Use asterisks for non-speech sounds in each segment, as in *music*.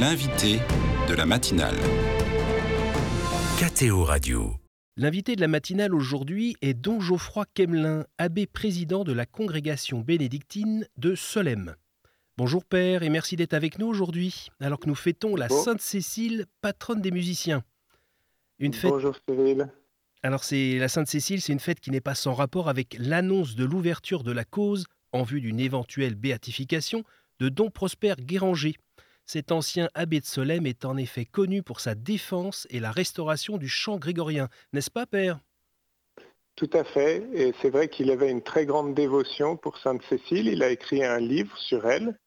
L'invité de la matinale. KTO Radio. L'invité de la matinale aujourd'hui est Don Geoffroy Kemelin, abbé président de la congrégation bénédictine de Solem. Bonjour Père et merci d'être avec nous aujourd'hui, alors que nous fêtons la Sainte Cécile, patronne des musiciens. Une fête... Bonjour Cyril. Alors c'est la Sainte Cécile, c'est une fête qui n'est pas sans rapport avec l'annonce de l'ouverture de la cause en vue d'une éventuelle béatification de Don Prosper Guéranger. Cet ancien abbé de Solem est en effet connu pour sa défense et la restauration du chant grégorien, n'est-ce pas Père? Tout à fait, et c'est vrai qu'il avait une très grande dévotion pour Sainte Cécile, il a écrit un livre sur elle,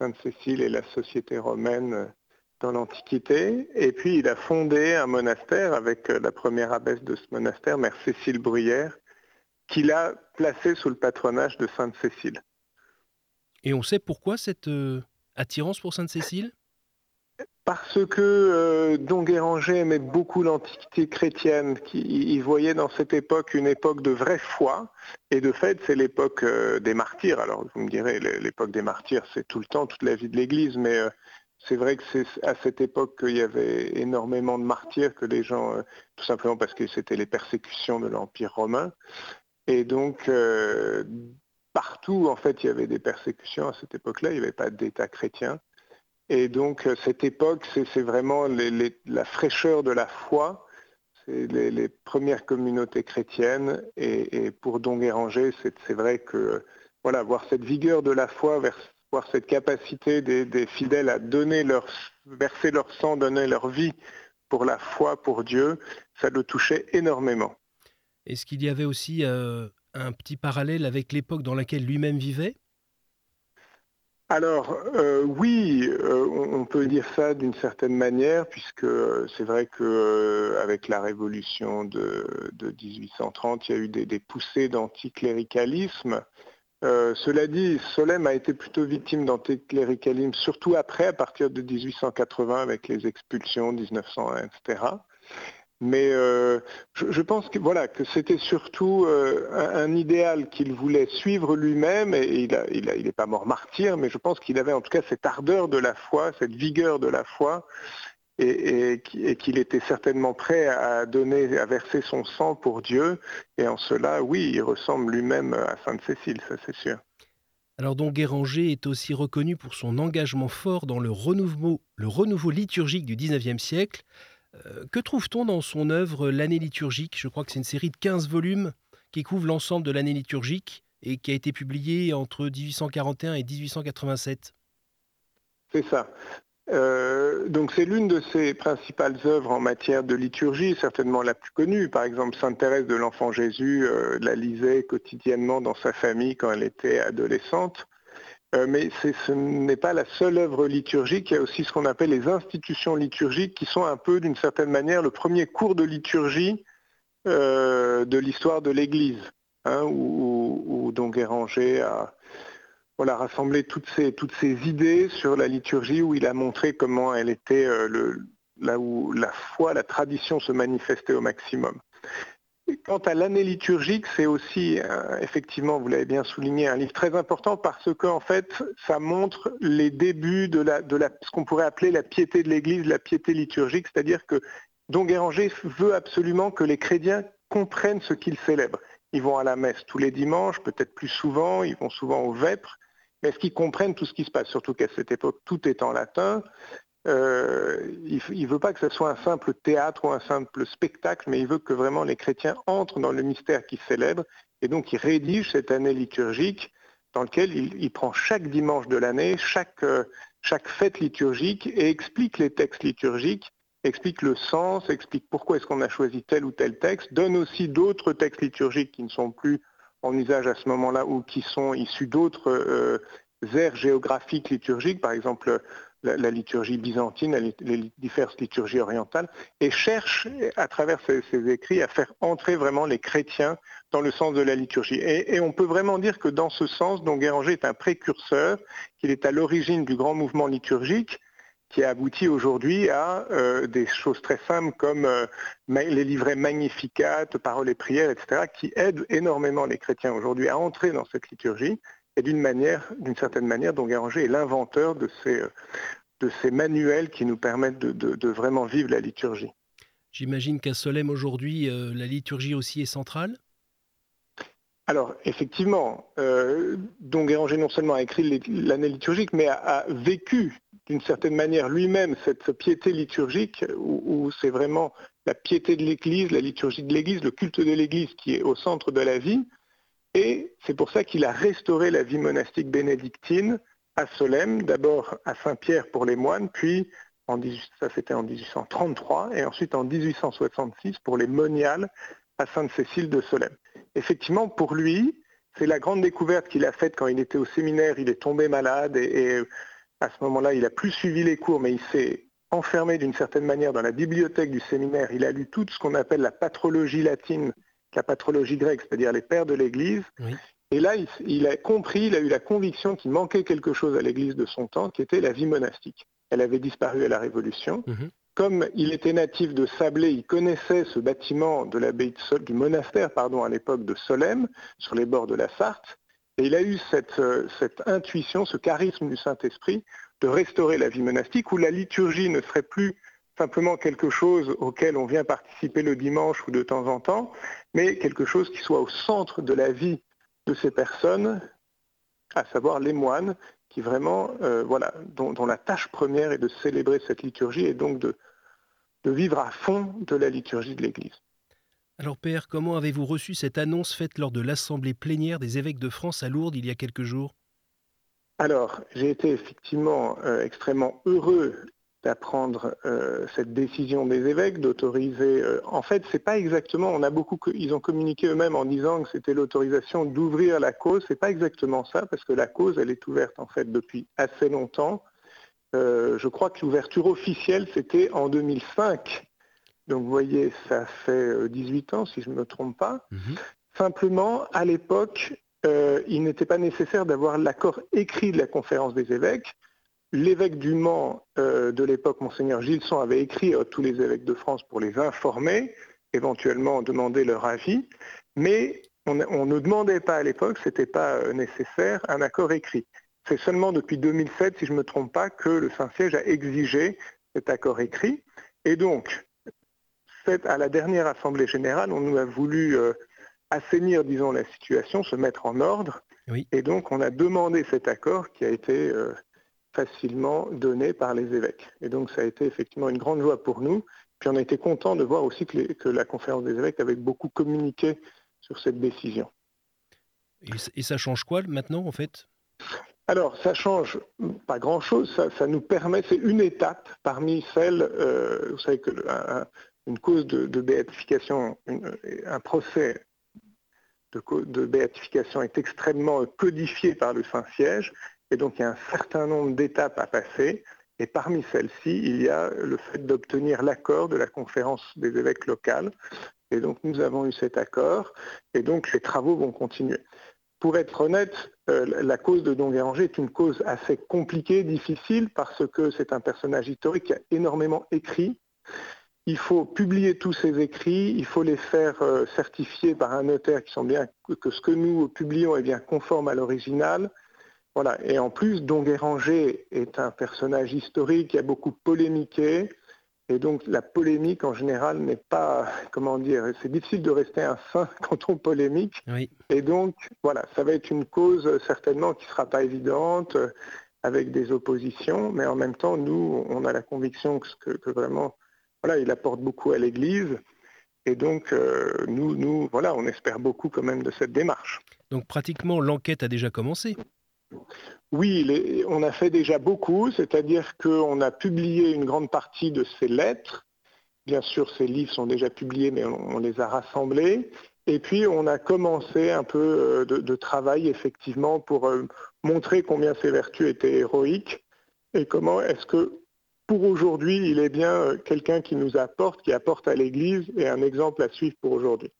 Sainte Cécile et la société romaine dans l'Antiquité. Et puis il a fondé un monastère avec euh, la première abbesse de ce monastère, Mère Cécile Bruyère, qu'il a placé sous le patronage de Sainte Cécile. Et on sait pourquoi cette euh, attirance pour Sainte Cécile parce que euh, Don Guéranger aimait beaucoup l'Antiquité chrétienne, il voyait dans cette époque une époque de vraie foi, et de fait c'est l'époque des martyrs. Alors vous me direz, l'époque des martyrs c'est tout le temps, toute la vie de l'Église, mais c'est vrai que c'est à cette époque qu'il y avait énormément de martyrs, que les gens, euh, tout simplement parce que c'était les persécutions de l'Empire romain. Et donc, euh, partout, en fait, il y avait des persécutions à cette époque-là, il n'y avait pas d'État chrétien. Et donc, euh, cette époque, c'est vraiment la fraîcheur de la foi, c'est les, premières communautés chrétiennes. Et, pour Don Guéranger, c'est vrai que, voilà, voir cette vigueur de la foi voir cette capacité des, fidèles à donner leur, verser leur sang, donner leur vie pour la foi, pour Dieu, ça le touchait énormément. Est-ce qu'il y avait aussi euh, un petit parallèle avec l'époque dans laquelle lui-même vivait? Alors euh, oui, euh, on peut dire ça d'une certaine manière, puisque c'est vrai qu'avec la révolution de, 1830, il y a eu des, poussées d'anticléricalisme. Euh, cela dit, Solem a été plutôt victime d'antécléricalisme, surtout après, à partir de 1880, avec les expulsions 1901, etc. Mais euh, je, pense que voilà que c'était surtout euh, un, idéal qu'il voulait suivre lui-même, et il n'est pas mort martyr, mais je pense qu'il avait en tout cas cette ardeur de la foi, cette vigueur de la foi, et, qu'il était certainement prêt à donner, à verser son sang pour Dieu. Et en cela, oui, il ressemble lui-même à Sainte Cécile, ça c'est sûr. Alors donc Guéranger est aussi reconnu pour son engagement fort dans le renouveau, le renouveau liturgique du XIXe siècle. Euh, que trouve-t-on dans son œuvre L'année liturgique? Je crois que c'est une série de 15 volumes qui couvre l'ensemble de l'année liturgique et qui a été publiée entre 1841 et 1887. C'est ça. Euh, donc c'est l'une de ses principales œuvres en matière de liturgie, certainement la plus connue. Par exemple, Sainte Thérèse de l'Enfant Jésus euh, la lisait quotidiennement dans sa famille quand elle était adolescente. Euh, mais ce n'est pas la seule œuvre liturgique, il y a aussi ce qu'on appelle les institutions liturgiques qui sont un peu d'une certaine manière le premier cours de liturgie de l'histoire de l'Église, hein, où, où, a, voilà, rassembler toutes ces, idées sur la liturgie où il a montré comment elle était euh, là où la foi, la tradition se manifestait au maximum. Quant à l'année liturgique, c'est aussi, euh, effectivement, vous l'avez bien souligné, un livre très important parce qu'en fait, ça montre les débuts de, ce qu'on pourrait appeler la piété de l'Église, la piété liturgique, c'est-à-dire que Don Guéranger veut absolument que les chrétiens comprennent ce qu'ils célèbrent. Ils vont à la messe tous les dimanches, peut-être plus souvent, ils vont souvent au vêpres, mais est-ce qu'ils comprennent tout ce qui se passe? Surtout qu'à cette époque, tout est en latin. Euh, il ne veut pas que ce soit un simple théâtre ou un simple spectacle, mais il veut que vraiment les chrétiens entrent dans le mystère qu'ils célèbrent. Et donc il rédige cette année liturgique dans laquelle il, prend chaque dimanche de l'année, chaque, euh, chaque fête liturgique et explique les textes liturgiques, explique le sens, explique pourquoi est-ce qu'on a choisi tel ou tel texte, donne aussi d'autres textes liturgiques qui ne sont plus en usage à ce moment-là ou qui sont issus d'autres euh, aires géographiques liturgiques, par exemple la, liturgie byzantine, les, diverses liturgies orientales, et cherche à travers ces, écrits à faire entrer vraiment les chrétiens dans le sens de la liturgie. Et, on peut vraiment dire que dans ce sens, Don Guéranger est un précurseur, qu'il est à l'origine du grand mouvement liturgique, qui a abouti aujourd'hui à euh, des choses très simples comme euh, les livrets Magnificat, Paroles et prières, etc., qui aident énormément les chrétiens aujourd'hui à entrer dans cette liturgie. Et d'une manière, d'une certaine manière, Don Guéranger est l'inventeur de ces, de ces manuels qui nous permettent de, vraiment vivre la liturgie. J'imagine qu'à Solem aujourd'hui, euh, la liturgie aussi est centrale? Alors, effectivement, euh, Don Guéranger non seulement a écrit l'année liturgique, mais a, vécu d'une certaine manière lui-même cette piété liturgique où, c'est vraiment la piété de l'Église, la liturgie de l'Église, le culte de l'Église qui est au centre de la vie. Et c'est pour ça qu'il a restauré la vie monastique bénédictine à Solem, d'abord à Saint-Pierre pour les moines, puis ça c'était en 1833, et ensuite en 1866 pour les moniales à Sainte-Cécile de Solem. Effectivement, pour lui, c'est la grande découverte qu'il a faite quand il était au séminaire, il est tombé malade et, à ce moment-là, il a plus suivi les cours, mais il s'est enfermé d'une certaine manière dans la bibliothèque du séminaire. Il a lu tout ce qu'on appelle la patrologie latine, la patrologie grecque, c'est-à-dire les pères de l'Église. Et là, il, a compris, il a eu la conviction qu'il manquait quelque chose à l'Église de son temps, qui était la vie monastique. Elle avait disparu à la Révolution. Mhm. Comme il était natif de Sablé, il connaissait ce bâtiment de l'abbaye du monastère pardon, à l'époque de Solem, sur les bords de la Sarthe, et il a eu cette, euh, cette intuition, ce charisme du Saint-Esprit de restaurer la vie monastique, où la liturgie ne serait plus simplement quelque chose auquel on vient participer le dimanche ou de temps en temps, mais quelque chose qui soit au centre de la vie de ces personnes, à savoir les moines, qui vraiment, euh, voilà, dont, la tâche première est de célébrer cette liturgie et donc de, de vivre à fond de la liturgie de l'Église. Alors Père, comment avez-vous reçu cette annonce faite lors de l'Assemblée plénière des évêques de France à Lourdes il y a quelques jours? Alors, j'ai été effectivement euh, extrêmement heureux d'apprendre euh, cette décision des évêques d'autoriser. Euh, en fait, c'est pas exactement. On a beaucoup. Ils ont communiqué eux-mêmes en disant que c'était l'autorisation d'ouvrir la cause. C'est pas exactement ça parce que la cause, elle est ouverte en fait depuis assez longtemps. Euh, je crois que l'ouverture officielle c'était en 2005. Donc vous voyez, ça fait 18 ans si je ne me trompe pas. Mhm. Simplement, à l'époque, il n'était pas nécessaire d'avoir l'accord écrit de la conférence des évêques L'évêque du Mans euh, de l'époque, monseigneur Gilson, avait écrit à tous les évêques de France pour les informer, éventuellement demander leur avis, mais on, ne demandait pas à l'époque, ce n'était pas euh, nécessaire, un accord écrit. C'est seulement depuis 2007, si je ne me trompe pas, que le Saint-Siège a exigé cet accord écrit. Et donc, à la dernière Assemblée générale, on nous a voulu euh, assainir, disons, la situation, se mettre en ordre. Et donc, on a demandé cet accord qui a été facilement donné par les évêques. Et donc ça a été effectivement une grande joie pour nous. Puis on a été content de voir aussi que, la conférence des évêques avait beaucoup communiqué sur cette décision. Et, ça change quoi maintenant en fait? Alors, ça change pas grand-chose, ça, nous permet, c'est une étape parmi celles, euh, vous savez que une cause de, béatification, un procès de, de, béatification est extrêmement codifié par le Saint-Siège, et donc il y a un certain nombre d'étapes à passer. Et parmi celles-ci, il y a le fait d'obtenir l'accord de la conférence des évêques locales. Et donc nous avons eu cet accord. Et donc les travaux vont continuer. Pour être honnête, euh, la cause de Don Guéranger est une cause assez compliquée, difficile, parce que c'est un personnage historique qui a énormément écrit. Il faut publier tous ces écrits, il faut les faire euh, certifier par un notaire qui que ce que nous publions est bien conforme à l'original. Voilà. Et en plus, Don Guéranger est un personnage historique qui a beaucoup polémiqué. Et donc la polémique en général n'est pas, comment dire, c'est difficile de rester un saint *laughs* quand on polémique. Et donc voilà, ça va être une cause certainement qui ne sera pas évidente, avec des oppositions, mais en même temps, nous, on a la conviction que, vraiment, voilà, il apporte beaucoup à l'Église. Et donc, euh, nous, nous, voilà, on espère beaucoup quand même de cette démarche. Donc pratiquement, l'enquête a déjà commencé oui, on a fait déjà beaucoup, c'est-à-dire qu'on a publié une grande partie de ces lettres. Bien sûr, ces livres sont déjà publiés, mais on, les a rassemblés. Et puis, on a commencé un peu euh, de, travail, effectivement, pour euh, montrer combien ces vertus étaient héroïques et comment est-ce que, pour aujourd'hui, il est bien euh, quelqu'un qui nous apporte, qui apporte à l'Église et un exemple à suivre pour aujourd'hui.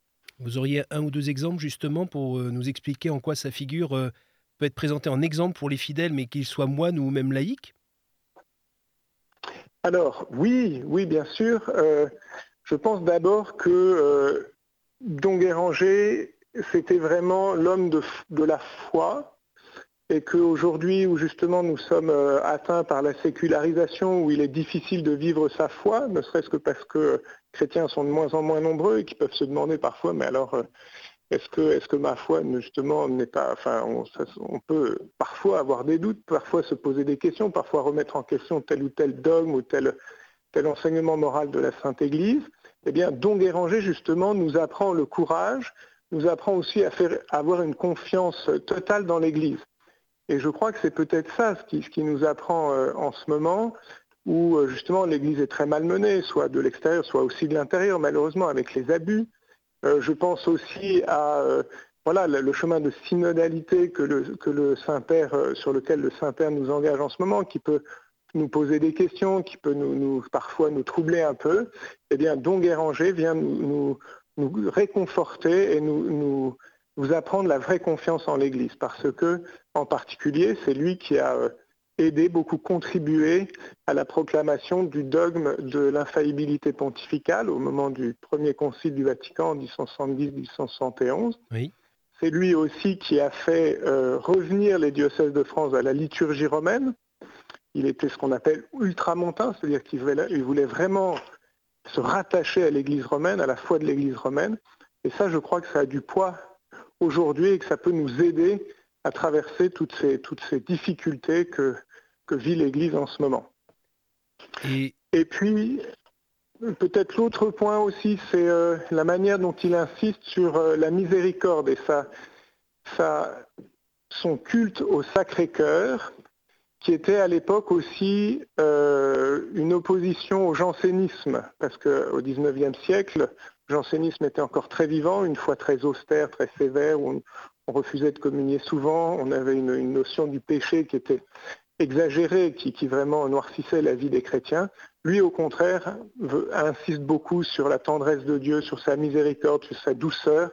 Vous auriez un ou deux exemples, justement, pour nous expliquer en quoi sa figure peut être présenté en exemple pour les fidèles, mais qu'ils soient moines ou même laïcs? Alors, oui, oui, bien sûr. Euh, je pense d'abord que euh, Don Guéranger, c'était vraiment l'homme de, la foi. et qu'aujourd'hui où justement nous sommes euh, atteints par la sécularisation, où il est difficile de vivre sa foi, ne serait-ce que parce que chrétiens sont de moins en moins nombreux et qui peuvent se demander parfois, mais alors est-ce que, ma foi justement n'est pas, enfin, on, peut parfois avoir des doutes, parfois se poser des questions, parfois remettre en question tel ou tel dogme ou tel, enseignement moral de la Sainte Église. Eh bien, Don Guéranger justement nous apprend le courage, nous apprend aussi à avoir une confiance totale dans l'Église. Et je crois que c'est peut-être ça ce qui, nous apprend euh, en ce moment, où euh, justement l'Église est très malmenée, soit de l'extérieur, soit aussi de l'intérieur, malheureusement, avec les abus. Euh, je pense aussi à voilà, le, chemin de synodalité que le, Saint-Père, sur lequel le Saint-Père nous engage en ce moment, qui peut nous poser des questions, qui peut nous, parfois nous troubler un peu. Eh bien, Don Guéranger vient nous, réconforter et nous vous apprendre la vraie confiance en l'Église, parce que, en particulier, c'est lui qui a aidé, beaucoup contribué à la proclamation du dogme de l'infaillibilité pontificale au moment du premier concile du Vatican en 1870-1871. C'est lui aussi qui a fait euh, revenir les diocèses de France à la liturgie romaine. Il était ce qu'on appelle ultramontain, c'est-à-dire qu'il voulait vraiment se rattacher à l'Église romaine, à la foi de l'Église romaine. Et ça, je crois que ça a du poids aujourd'hui et que ça peut nous aider à traverser toutes ces, toutes ces difficultés que, que vit l'Église en ce moment. Et, puis, peut-être l'autre point aussi, c'est euh, la manière dont il insiste sur euh, la miséricorde et sa, sa, son culte au Sacré-Cœur, qui était à l'époque aussi euh, une opposition au jansénisme, parce qu'au XIXe siècle, jansénisme était encore très vivant, une foi très austère, très sévère, où on, refusait de communier souvent, on avait une, notion du péché qui était exagérée, qui, vraiment noircissait la vie des chrétiens. Lui, au contraire, insiste beaucoup sur la tendresse de Dieu, sur sa miséricorde, sur sa douceur,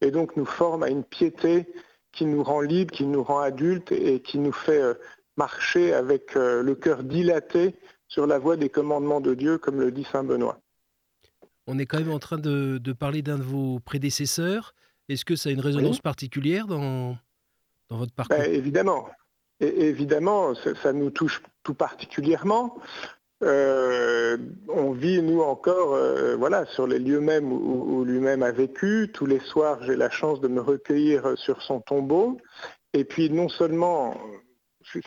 et donc nous forme à une piété qui nous rend libres, qui nous rend adultes et qui nous fait euh, marcher avec euh, le cœur dilaté sur la voie des commandements de Dieu, comme le dit Saint Benoît on est quand même en train de, parler d'un de vos prédécesseurs. Est-ce que ça a une résonance particulière dans, dans votre parcours? Ben, Évidemment. Et, évidemment, ça, nous touche tout particulièrement. Euh, on vit, nous, encore euh, voilà, sur les lieux mêmes où, lui-même a vécu. Tous les soirs, j'ai la chance de me recueillir sur son tombeau. Et puis, non seulement,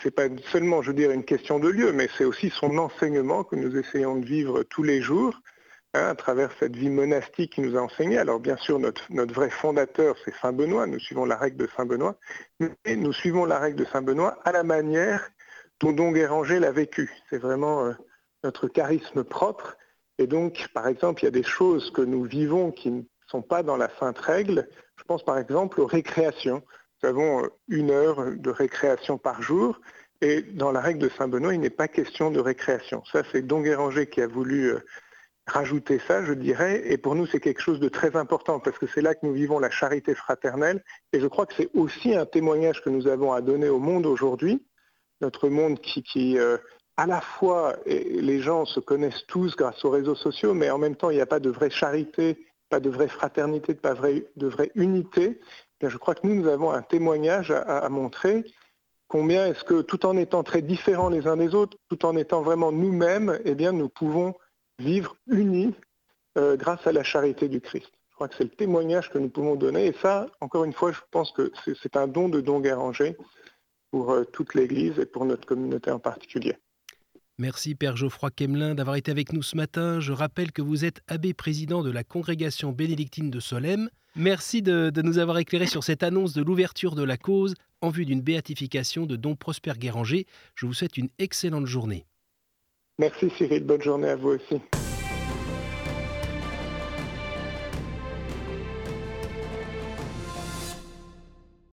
c'est pas seulement, je veux dire, une question de lieu, mais c'est aussi son enseignement que nous essayons de vivre tous les jours. À travers cette vie monastique qui nous a enseigné. Alors bien sûr, notre, vrai fondateur, c'est Saint Benoît, nous suivons la règle de Saint Benoît, mais nous suivons la règle de Saint Benoît à la manière dont Don Guéranger l'a vécu. C'est vraiment euh, notre charisme propre. Et donc, par exemple, il y a des choses que nous vivons qui ne sont pas dans la sainte règle. Je pense par exemple aux récréations. Nous avons euh, une heure de récréation par jour. Et dans la règle de Saint Benoît, il n'est pas question de récréation. Ça, c'est Don Guéranger qui a voulu euh, rajouter ça, je dirais, et pour nous c'est quelque chose de très important parce que c'est là que nous vivons la charité fraternelle et je crois que c'est aussi un témoignage que nous avons à donner au monde aujourd'hui, notre monde qui, euh, à la fois les gens se connaissent tous grâce aux réseaux sociaux, mais en même temps il n'y a pas de vraie charité, pas de vraie fraternité, pas de vraie unité. Eh je crois que nous, nous avons un témoignage à, montrer combien est-ce que tout en étant très différents les uns des autres, tout en étant vraiment nous-mêmes, eh bien nous pouvons vivre unis euh, grâce à la charité du Christ. Je crois que c'est le témoignage que nous pouvons donner. Et ça, encore une fois, je pense que c'est un don de Don Guéranger pour euh, toute l'Église et pour notre communauté en particulier. Merci Père Geoffroy Kemelin d'avoir été avec nous ce matin. Je rappelle que vous êtes abbé président de la congrégation bénédictine de Solem. Merci de, de nous avoir éclairé sur cette annonce de l'ouverture de la cause en vue d'une béatification de Don Prosper Guéranger. Je vous souhaite une excellente journée. Merci Cyril, bonne journée à vous aussi.